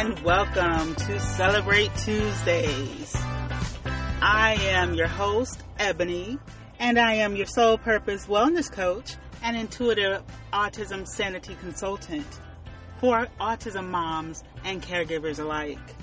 and welcome to Celebrate Tuesdays. I am your host, Ebony, and I am your Soul Purpose Wellness Coach and Intuitive Autism Sanity Consultant for autism moms and caregivers alike.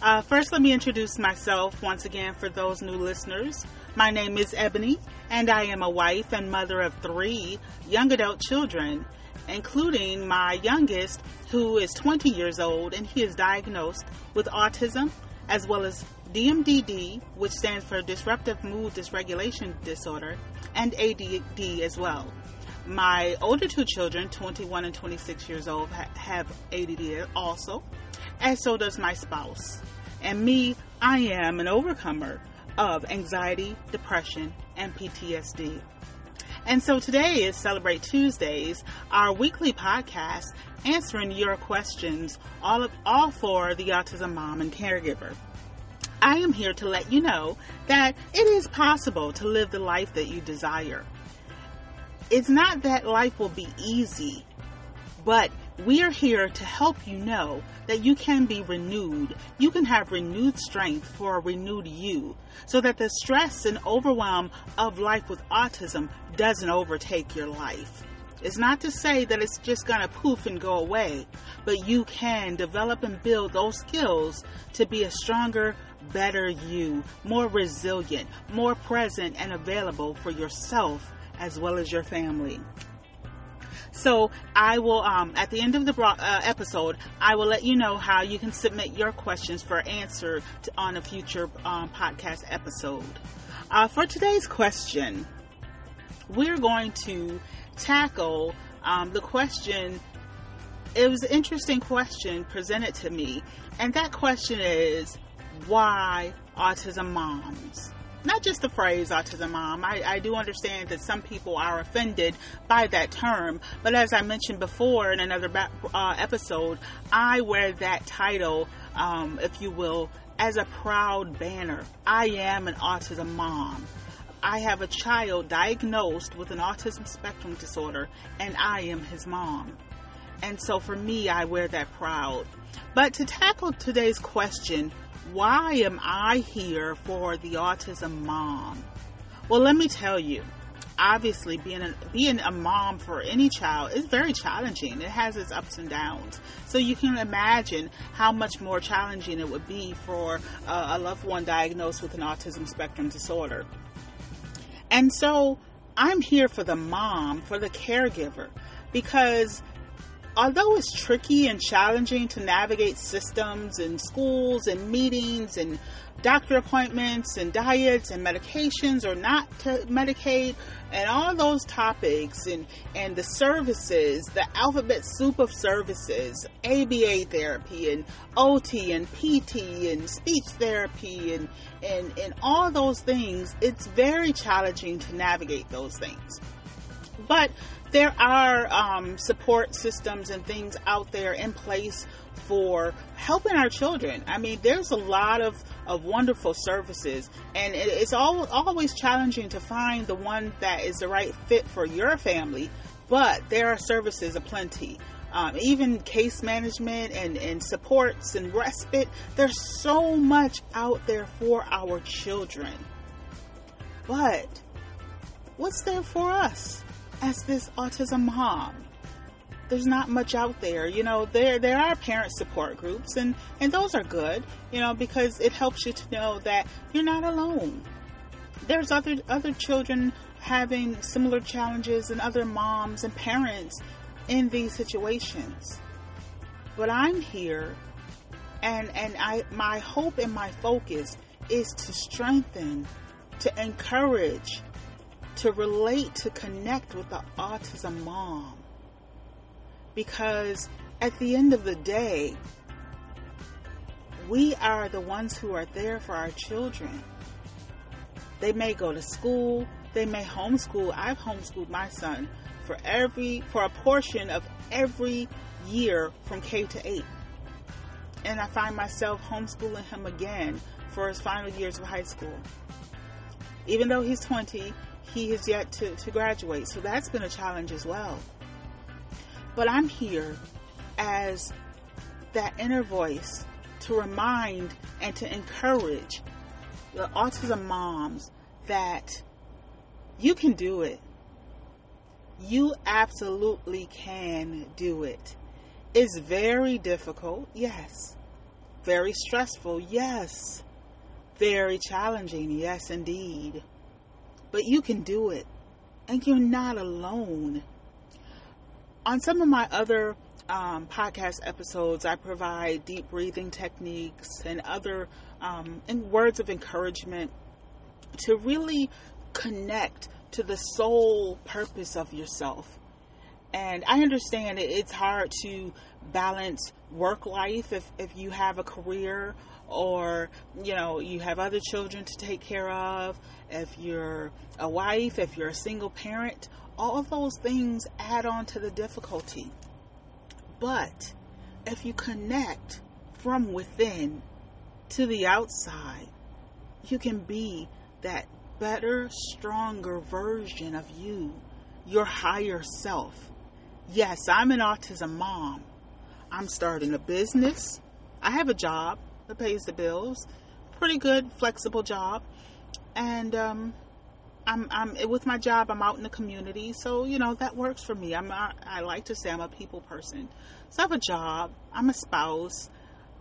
Uh, first, let me introduce myself once again for those new listeners. My name is Ebony, and I am a wife and mother of three young adult children, including my youngest, who is 20 years old, and he is diagnosed with autism as well as DMDD, which stands for Disruptive Mood Dysregulation Disorder, and ADD as well. My older two children, 21 and 26 years old, have ADD also, and so does my spouse. And me, I am an overcomer of anxiety, depression, and PTSD. And so today is Celebrate Tuesdays, our weekly podcast answering your questions, all, of, all for the autism mom and caregiver. I am here to let you know that it is possible to live the life that you desire it's not that life will be easy, but we are here to help you know that you can be renewed. You can have renewed strength for a renewed you so that the stress and overwhelm of life with autism doesn't overtake your life. It's not to say that it's just going to poof and go away, but you can develop and build those skills to be a stronger, better you, more resilient, more present and available for yourself as well as your family. So I will, um, at the end of the uh, episode, I will let you know how you can submit your questions for answer to, on a future um, podcast episode. Uh, for today's question, we're going to tackle um, the question. It was an interesting question presented to me, and that question is, why autism moms? Not just the phrase autism mom. I, I do understand that some people are offended by that term, but as I mentioned before in another uh, episode, I wear that title, um, if you will, as a proud banner. I am an autism mom. I have a child diagnosed with an autism spectrum disorder, and I am his mom. And so for me, I wear that proud. But to tackle today's question, why am I here for the autism mom? Well, let me tell you. Obviously, being a, being a mom for any child is very challenging. It has its ups and downs. So you can imagine how much more challenging it would be for a loved one diagnosed with an autism spectrum disorder. And so I'm here for the mom, for the caregiver, because although it's tricky and challenging to navigate systems and schools and meetings and doctor appointments and diets and medications or not to medicate and all those topics and, and the services, the alphabet soup of services, ABA therapy and OT and PT and speech therapy and, and, and all those things, it's very challenging to navigate those things. But there are um, support systems and things out there in place for helping our children. I mean, there's a lot of, of wonderful services, and it's all, always challenging to find the one that is the right fit for your family, but there are services aplenty. Um, even case management and, and supports and respite, there's so much out there for our children. But what's there for us? As this autism mom. There's not much out there, you know. There there are parent support groups, and and those are good, you know, because it helps you to know that you're not alone. There's other other children having similar challenges, and other moms and parents in these situations. But I'm here, and and I my hope and my focus is to strengthen, to encourage, to relate, to connect with the autism mom. Because at the end of the day, we are the ones who are there for our children. They may go to school, they may homeschool. I've homeschooled my son for every for a portion of every year from K to 8. And I find myself homeschooling him again for his final years of high school. Even though he's 20, he has yet to, to graduate. So that's been a challenge as well. But I'm here as that inner voice to remind and to encourage the autism moms that you can do it. You absolutely can do it. It's very difficult, yes. Very stressful, yes. Very challenging, yes, indeed. But you can do it. And you're not alone. On some of my other um, podcast episodes, I provide deep breathing techniques and other um, and words of encouragement to really connect to the sole purpose of yourself. And I understand it's hard to balance work life if, if you have a career or you know you have other children to take care of if you're a wife if you're a single parent all of those things add on to the difficulty. But if you connect from within to the outside you can be that better stronger version of you your higher self. Yes i'm an autism mom. I'm starting a business. I have a job that pays the bills. Pretty good, flexible job. And um, I'm, I'm with my job. I'm out in the community, so you know that works for me. I'm I, I like to say I'm a people person. So I have a job. I'm a spouse.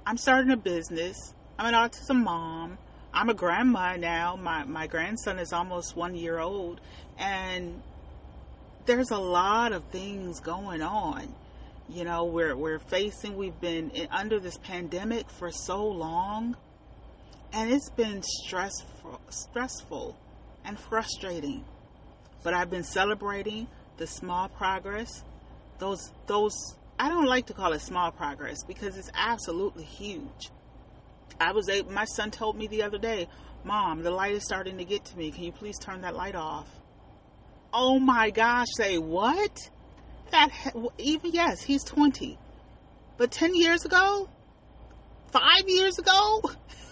I'm starting a business. I'm an autism mom. I'm a grandma now. My my grandson is almost one year old, and there's a lot of things going on you know we're we're facing we've been in, under this pandemic for so long and it's been stressful stressful and frustrating. But I've been celebrating the small progress those those I don't like to call it small progress because it's absolutely huge. I was my son told me the other day mom the light is starting to get to me. Can you please turn that light off? Oh my gosh say what that even yes, he's 20. But 10 years ago, 5 years ago,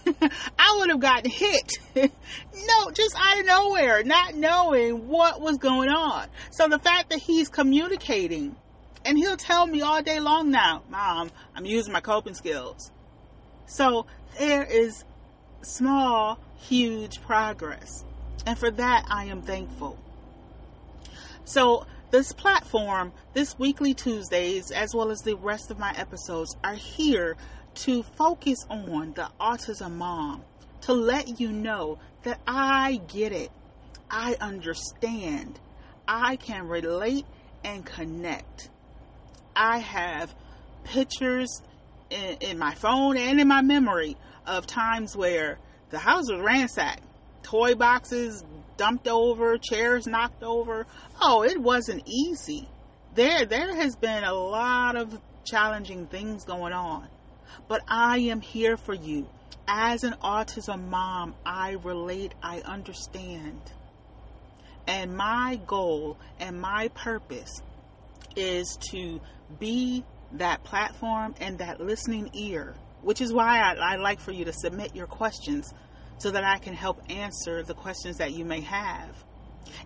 I would have gotten hit. no, just out of nowhere, not knowing what was going on. So the fact that he's communicating and he'll tell me all day long now, Mom, I'm using my coping skills. So there is small, huge progress. And for that, I am thankful. So this platform, this weekly Tuesdays, as well as the rest of my episodes, are here to focus on the autism mom, to let you know that I get it, I understand, I can relate and connect. I have pictures in, in my phone and in my memory of times where the house was ransacked, toy boxes dumped over, chairs knocked over. Oh, it wasn't easy. There, there has been a lot of challenging things going on. But I am here for you. As an autism mom, I relate, I understand. And my goal and my purpose is to be that platform and that listening ear, which is why I, I like for you to submit your questions so that I can help answer the questions that you may have.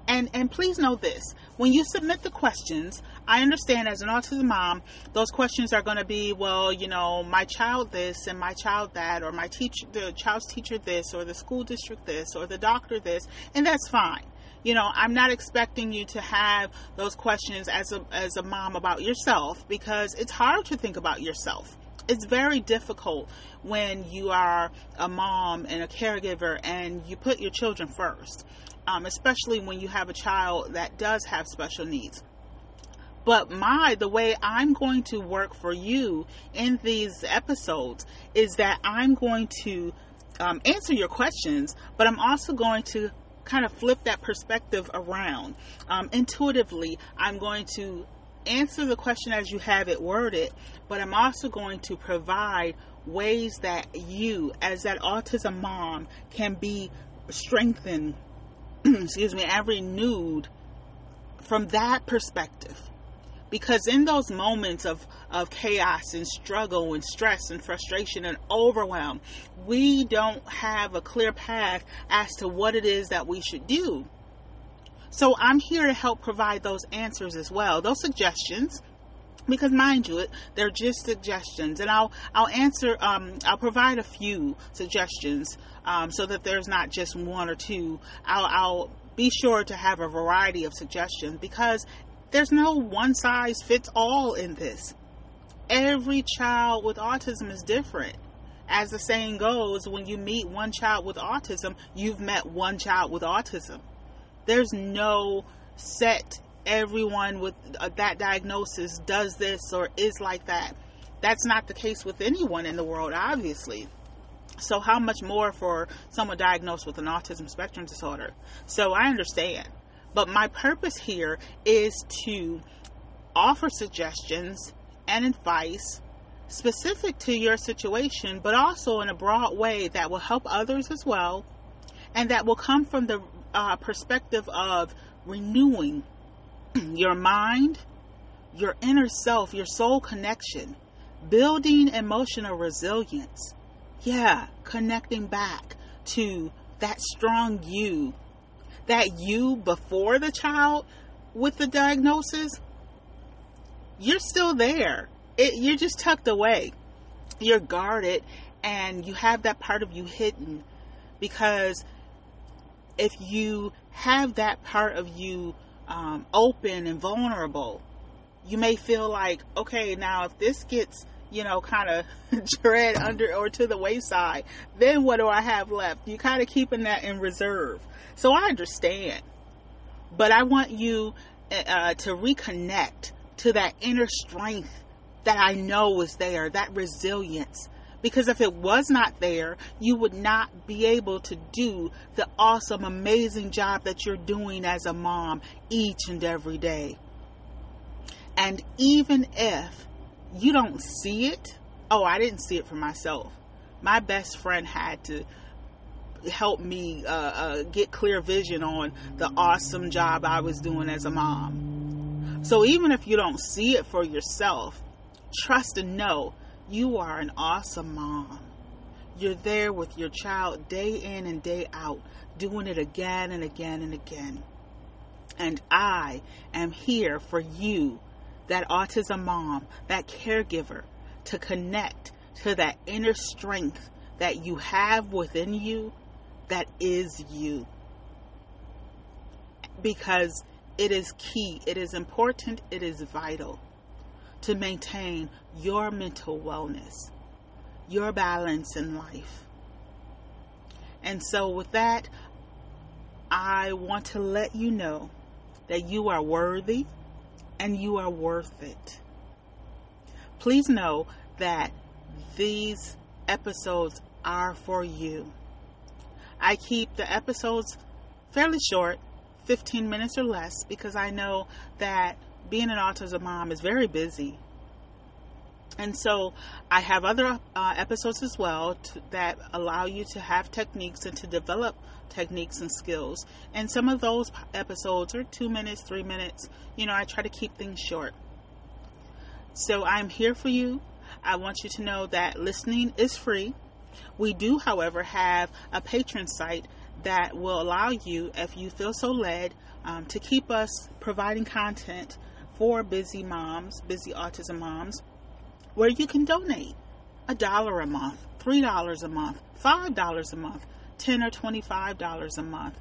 And and please know this: when you submit the questions, I understand as an autism mom, those questions are going to be, well, you know, my child this and my child that, or my teacher, the child's teacher this, or the school district this, or the doctor this, and that's fine. You know, I'm not expecting you to have those questions as a as a mom about yourself because it's hard to think about yourself it's very difficult when you are a mom and a caregiver and you put your children first, um, especially when you have a child that does have special needs. But my, the way I'm going to work for you in these episodes is that I'm going to um, answer your questions, but I'm also going to kind of flip that perspective around. Um, intuitively, I'm going to answer the question as you have it worded, but I'm also going to provide ways that you, as that autism mom, can be strengthened, excuse me, and renewed from that perspective. Because in those moments of, of chaos and struggle and stress and frustration and overwhelm, we don't have a clear path as to what it is that we should do. So I'm here to help provide those answers as well, those suggestions. because mind you they're just suggestions. And i'll i'll answer um, i'll provide a few suggestions um, so that there's not just one or two. I'll i'll be sure to have a variety of suggestions because there's no one size fits all in this. Every child with autism is different. As the saying goes when you meet one child with autism you've met one child with autism there's no set everyone with uh, that diagnosis does this or is like that. That's not the case with anyone in the world, obviously. So, how much more for someone diagnosed with an autism spectrum disorder? So, I understand. But my purpose here is to offer suggestions and advice specific to your situation, but also in a broad way that will help others as well, and that will come from the uh, perspective of renewing your mind, your inner self, your soul connection, building emotional resilience. Yeah, connecting back to that strong you, that you before the child with the diagnosis. You're still there. It, you're just tucked away. You're guarded and you have that part of you hidden because if you have that part of you um, open and vulnerable, you may feel like, okay, now if this gets, you know, kind of dread under or to the wayside, then what do I have left? You kind of keeping that in reserve. So I understand, but I want you uh, to reconnect to that inner strength that I know is there, that resilience, because if it was not there, you would not be able to do the awesome, amazing job that you're doing as a mom each and every day. And even if you don't see it, oh, I didn't see it for myself. My best friend had to help me uh, uh, get clear vision on the awesome job I was doing as a mom. So even if you don't see it for yourself, trust and know you are an awesome mom. You're there with your child day in and day out, doing it again and again and again. And I am here for you, that autism mom, that caregiver, to connect to that inner strength that you have within you that is you. Because it is key, it is important, it is vital to maintain your mental wellness, your balance in life. And so, with that, I want to let you know that you are worthy and you are worth it. Please know that these episodes are for you. I keep the episodes fairly short, 15 minutes or less, because I know that being an autism mom is very busy. And so I have other uh, episodes as well to, that allow you to have techniques and to develop techniques and skills. And some of those episodes are two minutes, three minutes. You know, I try to keep things short. So I'm here for you. I want you to know that listening is free. We do, however, have a patron site that will allow you, if you feel so led, um, to keep us providing content for busy moms, busy autism moms, where you can donate a dollar a month, three dollars a month, five dollars a month, ten or twenty-five dollars a month.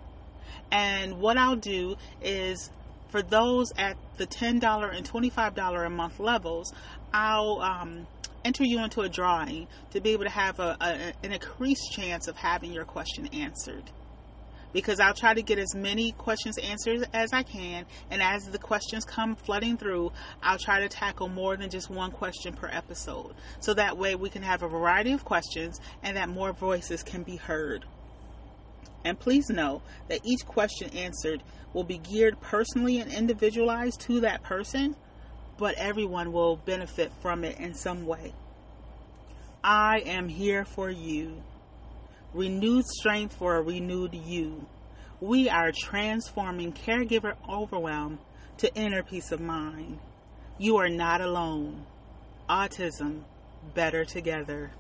And what I'll do is for those at the ten dollar and twenty-five dollar a month levels, I'll um, enter you into a drawing to be able to have a, a, an increased chance of having your question answered because I'll try to get as many questions answered as I can. And as the questions come flooding through, I'll try to tackle more than just one question per episode. So that way we can have a variety of questions and that more voices can be heard. And please know that each question answered will be geared personally and individualized to that person, but everyone will benefit from it in some way. I am here for you renewed strength for a renewed you. We are transforming caregiver overwhelm to inner peace of mind. You are not alone. Autism, better together.